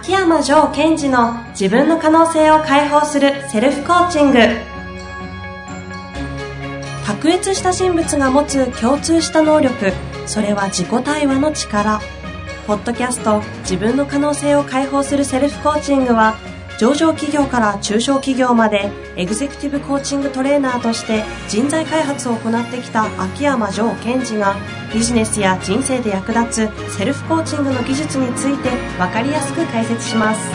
秋山城賢治の自分の可能性を解放するセルフコーチング。卓越した人物が持つ共通した能力それは自己対話の力。ポッドキャスト自分の可能性を解放するセルフコーチングは上場企業から中小企業までエグゼクティブコーチングトレーナーとして人材開発を行ってきた秋山城賢治がビジネスや人生で役立つセルフコーチングの技術について分かりやすく解説します。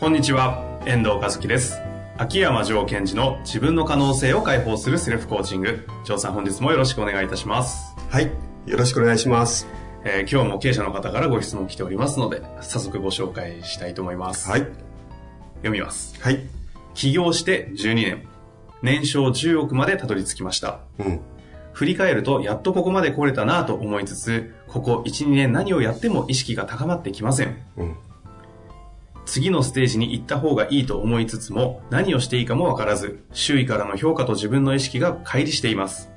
こんにちは遠藤和樹です。秋山城賢治の自分の可能性を解放するセルフコーチング。城さん本日もよろしくお願いいたします。はいよろしくお願いします。えー今日も経営者の方からご質問来ておりますので早速ご紹介したいと思います。はい読みます。はい。起業して12年。年商10億までたどり着きました。うん。振り返るとやっとここまで来れたなと思いつつここ12年何をやっても意識が高まってきません。うん。次のステージに行った方がいいと思いつつも何をしていいかもわからず周囲からの評価と自分の意識が乖離しています。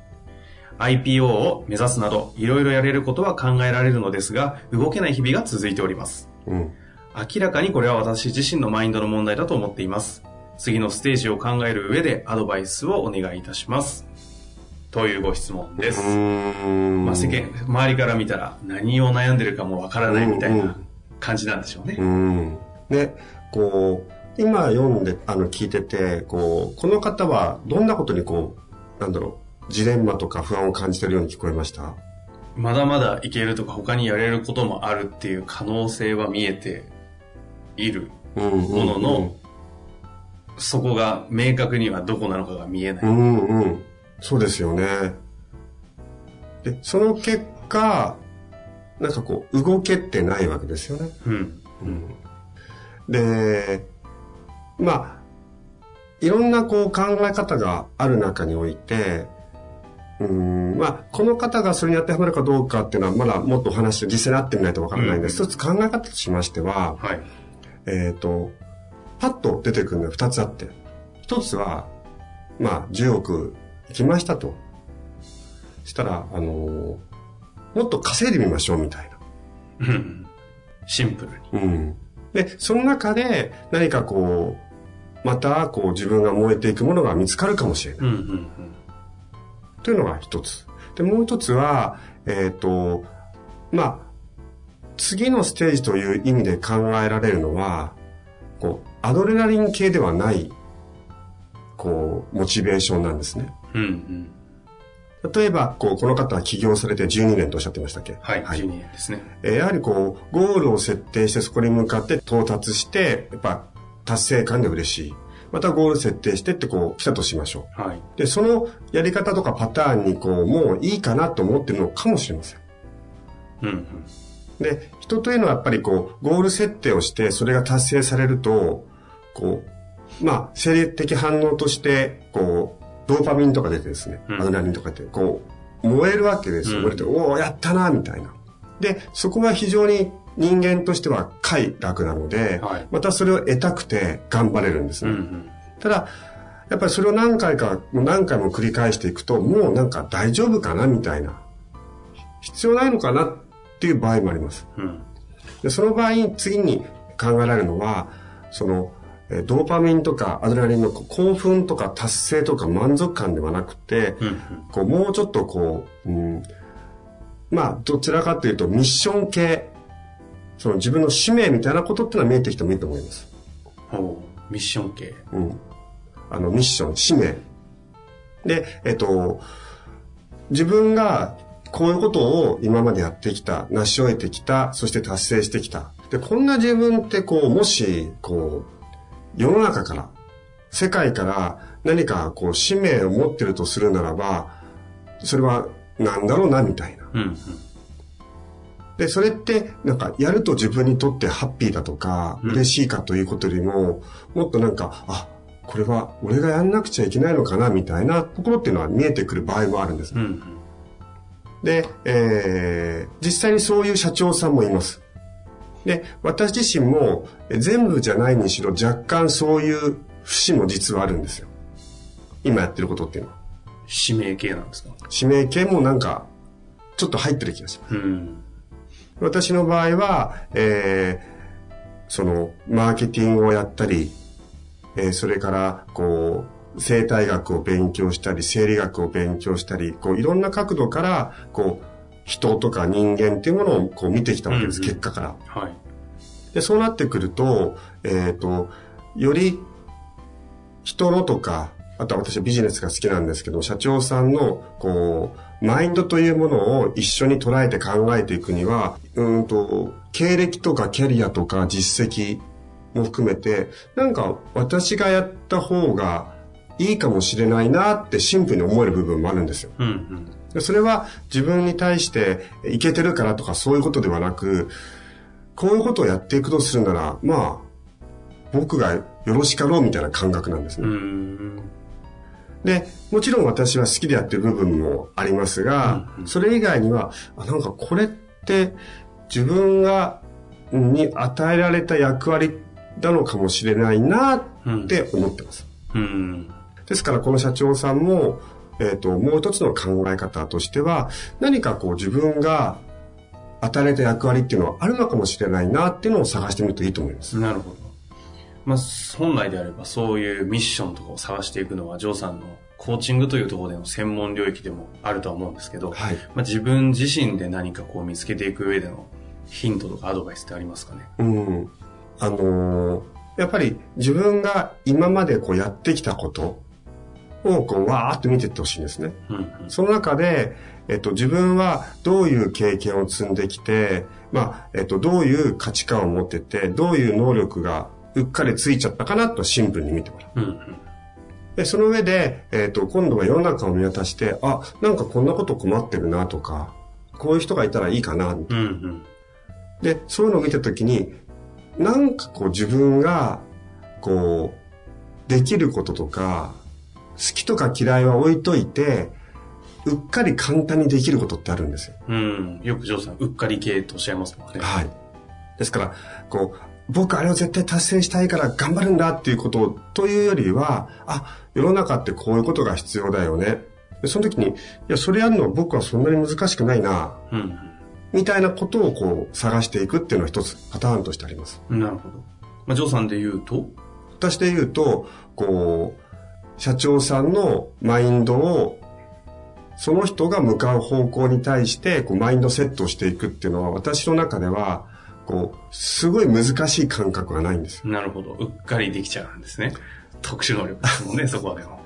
IPO を目指すなどいろいろやれることは考えられるのですが動けない日々が続いております。うん明らかにこれは私自身のマインドの問題だと思っています。次のステージを考える上でアドバイスをお願いいたします。というご質問です、ん。まあ、世間周りから見たら何を悩んでるかもわからないみたいなん。感じなんでしょうね。うん。ねこう今読んであの聞いててこうこの方はどんなことにこうなんだろうジレンマとか不安を感じてるように聞こえました？まだまだいけるとか他にやれることもあるっていう可能性は見えているうんうんもののそこが明確にはどこなのかが見えない。うんうんそうですよねでその結果なんかこう動けてないわけですよねうん。で、まあ、いろんなこう考え方がある中において、うん、まあ、この方がそれに当てはまるかどうかっていうのは、まだもっとお話実際に会ってみないとわからないんです。うん一つ考え方としましては、はい。えっ、と、パッと出てくるのは二つあって、一つは、まあ、10億いきましたと。したら、あのもっと稼いでみましょうみたいな。うんシンプルに。うん。で、その中で何かこう、またこう自分が燃えていくものが見つかるかもしれない。うんうんというのが一つ。で、もう一つは、えっ、と、まあ、次のステージという意味で考えられるのは、こう、アドレナリン系ではない、こう、モチベーションなんですね。うん。うんうん。例えば、こう、この方は起業されて12年とおっしゃってましたっけ？はい。12年ですね。えーやはりこう、ゴールを設定してそこに向かって到達して、やっぱ達成感で嬉しい。またゴール設定してってこう来たとしましょはい。う。で、そのやり方とかパターンにこう、もういいかなと思ってるのかもしれません。うんうん。で、人というのはやっぱりこう、ゴール設定をしてそれが達成されると、こう、まあ、生理的反応として、こう、ドーパミンとか出てですね、うんアドレナリンとかって、こう、燃えるわけですよ。うん燃えて、おお、やったな、みたいな。で、そこは非常に人間としては快楽なので、はいまたそれを得たくて頑張れるんですね。うんうん。ただ、やっぱりそれを何回か、もう何回も繰り返していくと、もうなんか大丈夫かな、みたいな。必要ないのかなっていう場合もあります。うん。で、その場合、次に考えられるのは、その、えードーパミンとかアドレナリンの興奮とか達成とか満足感ではなくて、うんうん。こう、もうちょっとこう、うん、まあ、どちらかというとミッション系、その自分の使命みたいなことっていうのは見えてきてもいいと思います。ミッション系。うん。あの、ミッション、使命。で、えっと、自分がこういうことを今までやってきた、成し終えてきた、そして達成してきた。で、こんな自分ってこう、もし、こう、世の中から、世界から何かこう、使命を持ってるとするならば、それは何だろうな、みたいな。うんうん。で、それって、なんか、やると自分にとってハッピーだとか、うん嬉しいかということよりも、もっとなんか、あ、これは俺がやんなくちゃいけないのかな、みたいなところっていうのは見えてくる場合もあるんです。うんうん。で、えー、実際にそういう社長さんもいます。で、私自身も、え全部じゃないにしろ若干そういう節も実はあるんですよ。今やってることっていうのは。指名系なんですか？指名系もなんか、ちょっと入ってる気がします。うん。私の場合は、えー、その、マーケティングをやったり、えーそれから、こう、生態学を勉強したり、生理学を勉強したり、こう、いろんな角度から、こう、人とか人間っていうものをこう見てきたわけです、うんうん結果から。はい。で、そうなってくると、えっ、と、より人のとか、あとは私はビジネスが好きなんですけど、社長さんの、こう、マインドというものを一緒に捉えて考えていくには、うーんと、経歴とかキャリアとか実績も含めて、なんか私がやった方がいいかもしれないなってシンプルに思える部分もあるんですよ。うんうん。でそれは自分に対していけてるからとかそういうことではなく、こういうことをやっていくとするなら、まあ、僕がよろしかろうみたいな感覚なんですうね。ん。で、もちろん私は好きでやってる部分もありますが、うんうんそれ以外には、あなんかこれって自分が、に与えられた役割なのかもしれないなって思ってます。うん。ですからこの社長さんも、えっ、と、もう一つの考え方としては、何かこう自分が与えられた役割っていうのはあるのかもしれないなっていうのを探してみるといいと思います。なるほど。まあ、本来であればそういうミッションとかを探していくのは、ジョーさんのコーチングというところでの専門領域でもあるとは思うんですけど、はい。まあ、自分自身で何かこう見つけていく上でのヒントとかアドバイスってありますかね？うん。あのーやっぱり自分が今までこうやってきたことをこうわーっと見ていってほしいんですね。うんうん。その中で、えっと、自分はどういう経験を積んできて、まあ、えっと、どういう価値観を持ってて、どういう能力がうっかりついちゃったかなとシンプルに見てもらう。うんうん。で、その上で、えっと、今度は世の中を見渡して、あ、なんかこんなこと困ってるなとか、こういう人がいたらいいかな、みたいなうんうん。で、そういうのを見たときに、なんかこう自分が、こう、できることとか、好きとか嫌いは置いといて、うっかり簡単にできることってあるんですよ。うん。よくジョーさん、うっかり系とおっしゃいますもんね。はい。ですから、こう、僕あれを絶対達成したいから頑張るんだっていうことというよりは、あ、世の中ってこういうことが必要だよね。でその時に、いや、それやるのは僕はそんなに難しくないな、うんみたいなことをこう探していくっていうのは一つパターンとしてあります。うん。なるほど。まあ、ジョーさんで言うと、私で言うと、こう、社長さんのマインドを、その人が向かう方向に対して、こう、マインドセットをしていくっていうのは、私の中では、こう、すごい難しい感覚がないんですよ。なるほど。うっかりできちゃうんですね。特殊能力ですもんね、そこでも。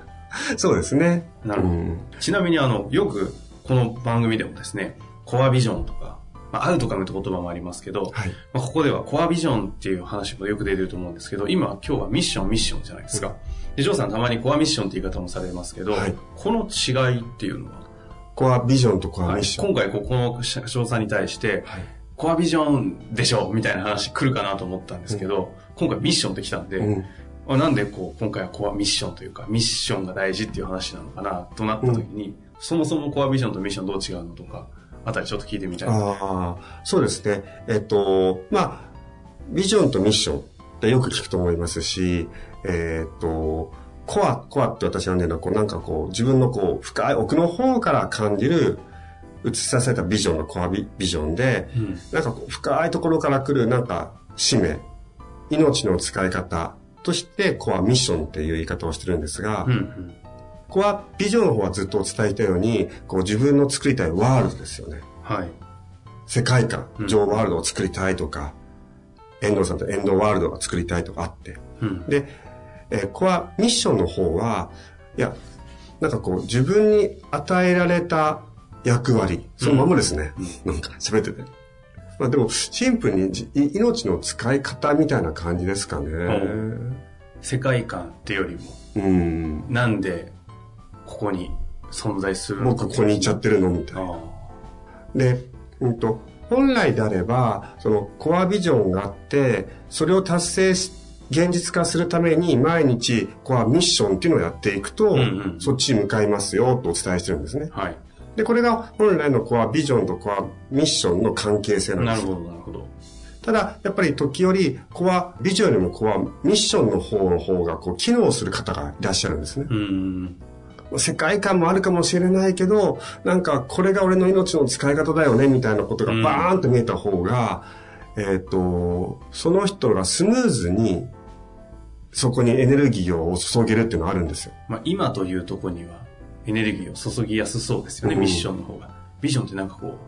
そうですね。なるほど。うんちなみにあの、よくこの番組でもですね、コアビジョンとか、まあ、アウトカムって言葉もありますけど、はい。まあ、ここではコアビジョンっていう話もよく出てると思うんですけど、今、今日はミッション、ミッションじゃないですか。で、ジョーさんたまにコアミッションって言い方もされますけど、はいこの違いっていうのは、コアビジョンとコアミッション。今回ここの社長さんに対して、はい。コアビジョンでしょみたいな話来るかなと思ったんですけど、今回ミッションって来たんで、うん。あなんでこう、今回はコアミッションというか、ミッションが大事っていう話なのかなとなった時に、そもそもコアビジョンとミッションどう違うのとか、あたりちょっと聞いてみたいな。ああ、そうですね。えっと、まあ、ビジョンとミッションってよく聞くと思いますし、えっと、コア、コアって私はね、こうなんかこう、自分のこう、深い奥の方から感じる、映し出されたビジョンのコアビビジョンで、うんなんかこう、深いところから来る、なんか、使命、命の使い方として、コアミッションっていう言い方をしてるんですが、うんうん。コアビジョンの方はずっとお伝えしたように、こう自分の作りたいワールドですよね。はい。世界観う、ん上ワールドを作りたいとか、遠藤さんと遠藤ワールドを作りたいとかあって。うん。で、えーコアミッションの方は、いや、なんかこう自分に与えられた役割、そのままですね。なんか喋ってて。まあでも、シンプルに命の使い方みたいな感じですかね。世界観ってよりも、うん。なんで、ここに存在するのか僕ここにいちゃってるのみたいな。あで、うんと、本来であれば、そのコアビジョンがあって、それを達成し、現実化するために毎日コアミッションっていうのをやっていくと、んうんそっちに向かいますよとお伝えしてるんですね。あはい。で、これが本来のコアビジョンとコアミッションの関係性なんです。なるほど、なるほど。ただ、やっぱり時折、コアビジョンよりもコアミッションの方の方がこう機能する方がいらっしゃるんですね。うん。世界観もあるかもしれないけど、なんかこれが俺の命の使い方だよねみたいなことがバーンと見えた方が、うん、えっ、と、その人がスムーズにそこにエネルギーを注げるっていうのはあるんですよ。まあ今というとこにはエネルギーを注ぎやすそうですよね、うん、ミッションの方が。ビジョンってなんかこ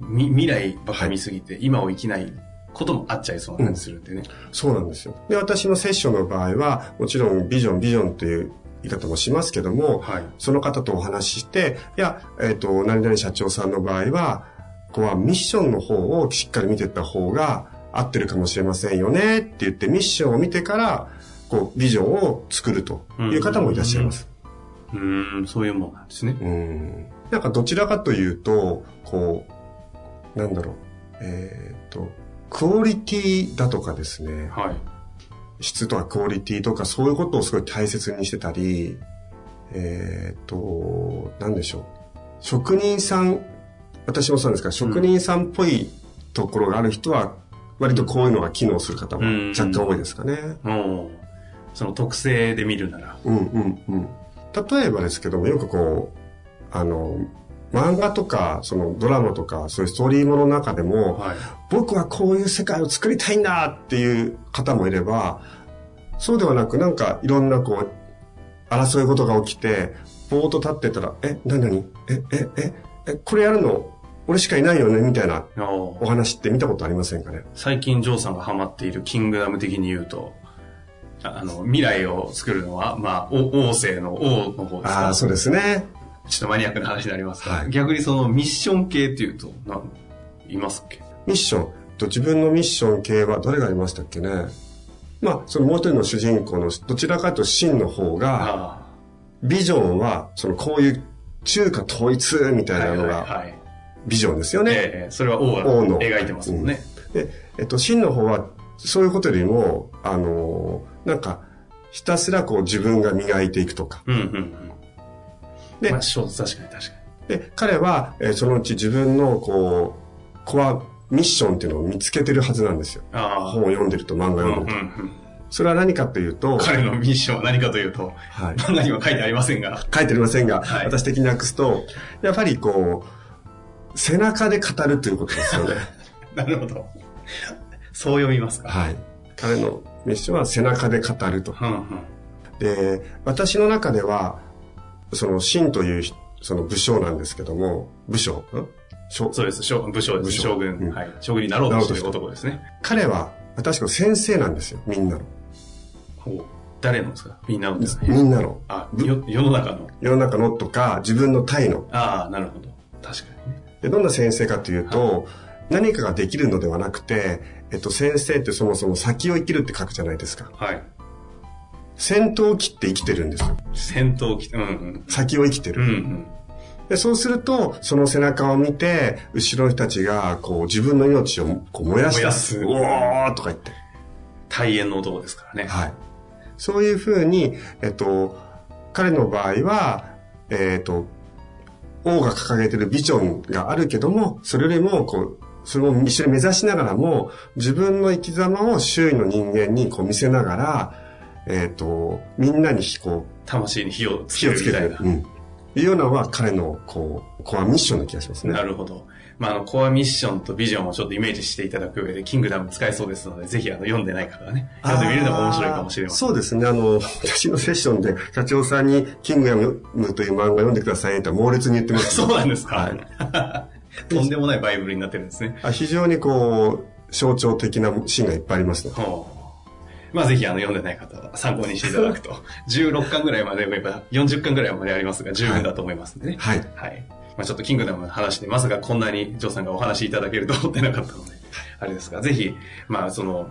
う、み未来ばかり見すぎて、今を生きないこともあっちゃいそうな感じするんでね、うん、そうなんですよ。で、私のセッションの場合は、もちろんビジョン、ビジョンという言い方もしますけども、はい、その方とお話しして、いや、えっ、ー、と、何々社長さんの場合は、ここはミッションの方をしっかり見ていった方が合ってるかもしれませんよねって言って、ミッションを見てから、こう、ビジョンを作るという方もいらっしゃいます。うん、うんそういうもんなんですね。うん。なんかどちらかというと、こう、なんだろう、えっ、ー、と、クオリティだとかですね。はい。質とかクオリティとかそういうことをすごい大切にしてたり、えっ、ー、と、なんでしょう。職人さん、私もそうなんですが、職人さんっぽいところがある人は、割とこういうのが機能する方も若干多いですかね。うん、その特性で見るなら。うんうんうん。例えばですけども、よくこう、あの、漫画とか、そのドラマとか、そういうストーリーものの中でも、はい、僕はこういう世界を作りたいんだっていう方もいれば、そうではなく、なんかいろんなこう、争い事が起きて、ぼーっと立ってたら、え、なに？なにえ、え、え、え、これやるの？俺しかいないよね？みたいなお話って見たことありませんかね？最近ジョーさんがハマっているキングダム的に言うと、あの、未来を作るのは、まあ、王政の王の方ですか？ああ、そうですね。ちょっとマニアックな話になりますが、はい、逆にそのミッション系っていうと、何、いますっけ？ミッション。と自分のミッション系はどれがありましたっけね？まあ、そのもう一人の主人公のどちらかというと真の方が、ビジョンは、そのこういう中華統一みたいなのが、ビジョンですよね。ええ、それは王が描いてますもんね。で、えっと、真の方は、そういうことよりも、あの、なんか、ひたすらこう自分が磨いていくとか。うんうんうん。で、まあ、確かに確かに。で、彼は、えー、そのうち自分の、こう、コアミッションっていうのを見つけてるはずなんですよ。本を読んでると、漫画読んでると。うんうんうんそれは何かというと、彼のミッションは何かというと、はい、漫画には書いてありませんが。書いてありませんが、はい、私的に訳すと、やっぱりこう、背中で語るということですよね。なるほど。そう読みますか。はい。彼のミッションは背中で語ると。うんうん、で、私の中では、その、真という、その武将なんですけども、武将？そうです。武将です。将軍、うん、はい。将軍になろうとしてる男ですね。彼は、確か先生なんですよ、みんなの。ほう。誰のですか？みんなのですね。みんなの。あ、世の中の。世の中のとか、自分の体の。ああ、なるほど。確かにね。で、どんな先生かというと、はい、何かができるのではなくて、えっと、先生ってそもそも先を生きるって書くじゃないですか。はい。先頭を切って生きてるんですよ。先頭を切って、うんうん。先を生きてる。うんうん。で、そうすると、その背中を見て、後ろの人たちが、こう、自分の命をこう燃やした。燃やす。おーとか言って。大変の男ですからね。はい。そういうふうに、えっと、彼の場合は、えっと、王が掲げてるビジョンがあるけども、それよりも、こう、それを一緒に目指しながらも、自分の生き様を周囲の人間にこう見せながら、えっ、ー、と、みんなにこう、魂に火をつけるみたいな。うん。いうようなのは彼の、こう、コアミッションな気がしますね。なるほど。まあ、あの、コアミッションとビジョンをちょっとイメージしていただく上で、キングダム使えそうですので、ぜひ、あの、読んでない方はね、読んでみるのが面白いかもしれません。そうですね。あの、私のセッションで、社長さんに、キングダムという漫画読んでくださいって猛烈に言ってます、そうなんですか。はい。とんでもないバイブルになってるんですね。あ非常にこう、象徴的なシーンがいっぱいありますね。まあぜひあの読んでない方は参考にしていただくと、16巻ぐらいまで読めば40巻ぐらいまでありますが十分だと思いますんでね。はい。はい。まあちょっとキングダムの話で、まさかこんなにジョーさんがお話しいただけると思ってなかったので、あれですが、ぜひ、まあその、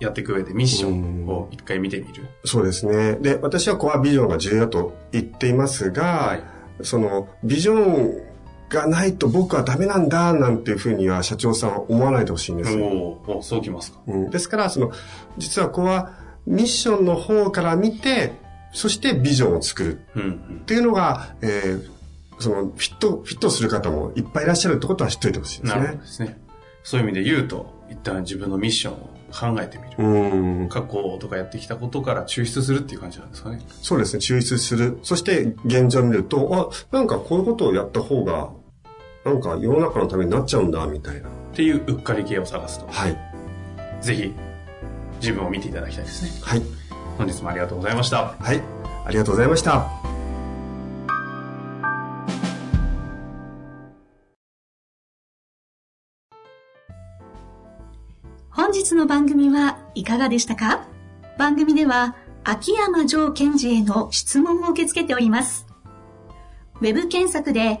やっていく上でミッションを一回見てみる。そうですね。で、私はコアビジョンが重要と言っていますが、はい、その、ビジョンがないと僕はダメなんだ、なんていうふうには社長さんは思わないでほしいんですよ。おおそうきますか。うん。ですから、その、実はここはミッションの方から見て、そしてビジョンを作るっていうのが、うんうん、えー、そのフィット、フィットする方もいっぱいいらっしゃるってことは知っといてほしいですね。なるほどですね。そういう意味で言うと、一旦自分のミッションを考えてみる。うん。過去とかやってきたことから抽出するっていう感じなんですかね。そうですね、抽出する。そして、現状を見ると、あ、なんかこういうことをやった方が、なんか世の中のためになっちゃうんだ、みたいな。っていううっかり系を探すと。はい。ぜひ、自分を見ていただきたいですね。はい。本日もありがとうございました。はい。ありがとうございました。本日の番組はいかがでしたか？番組では秋山城賢治への質問を受け付けております。ウェブ検索で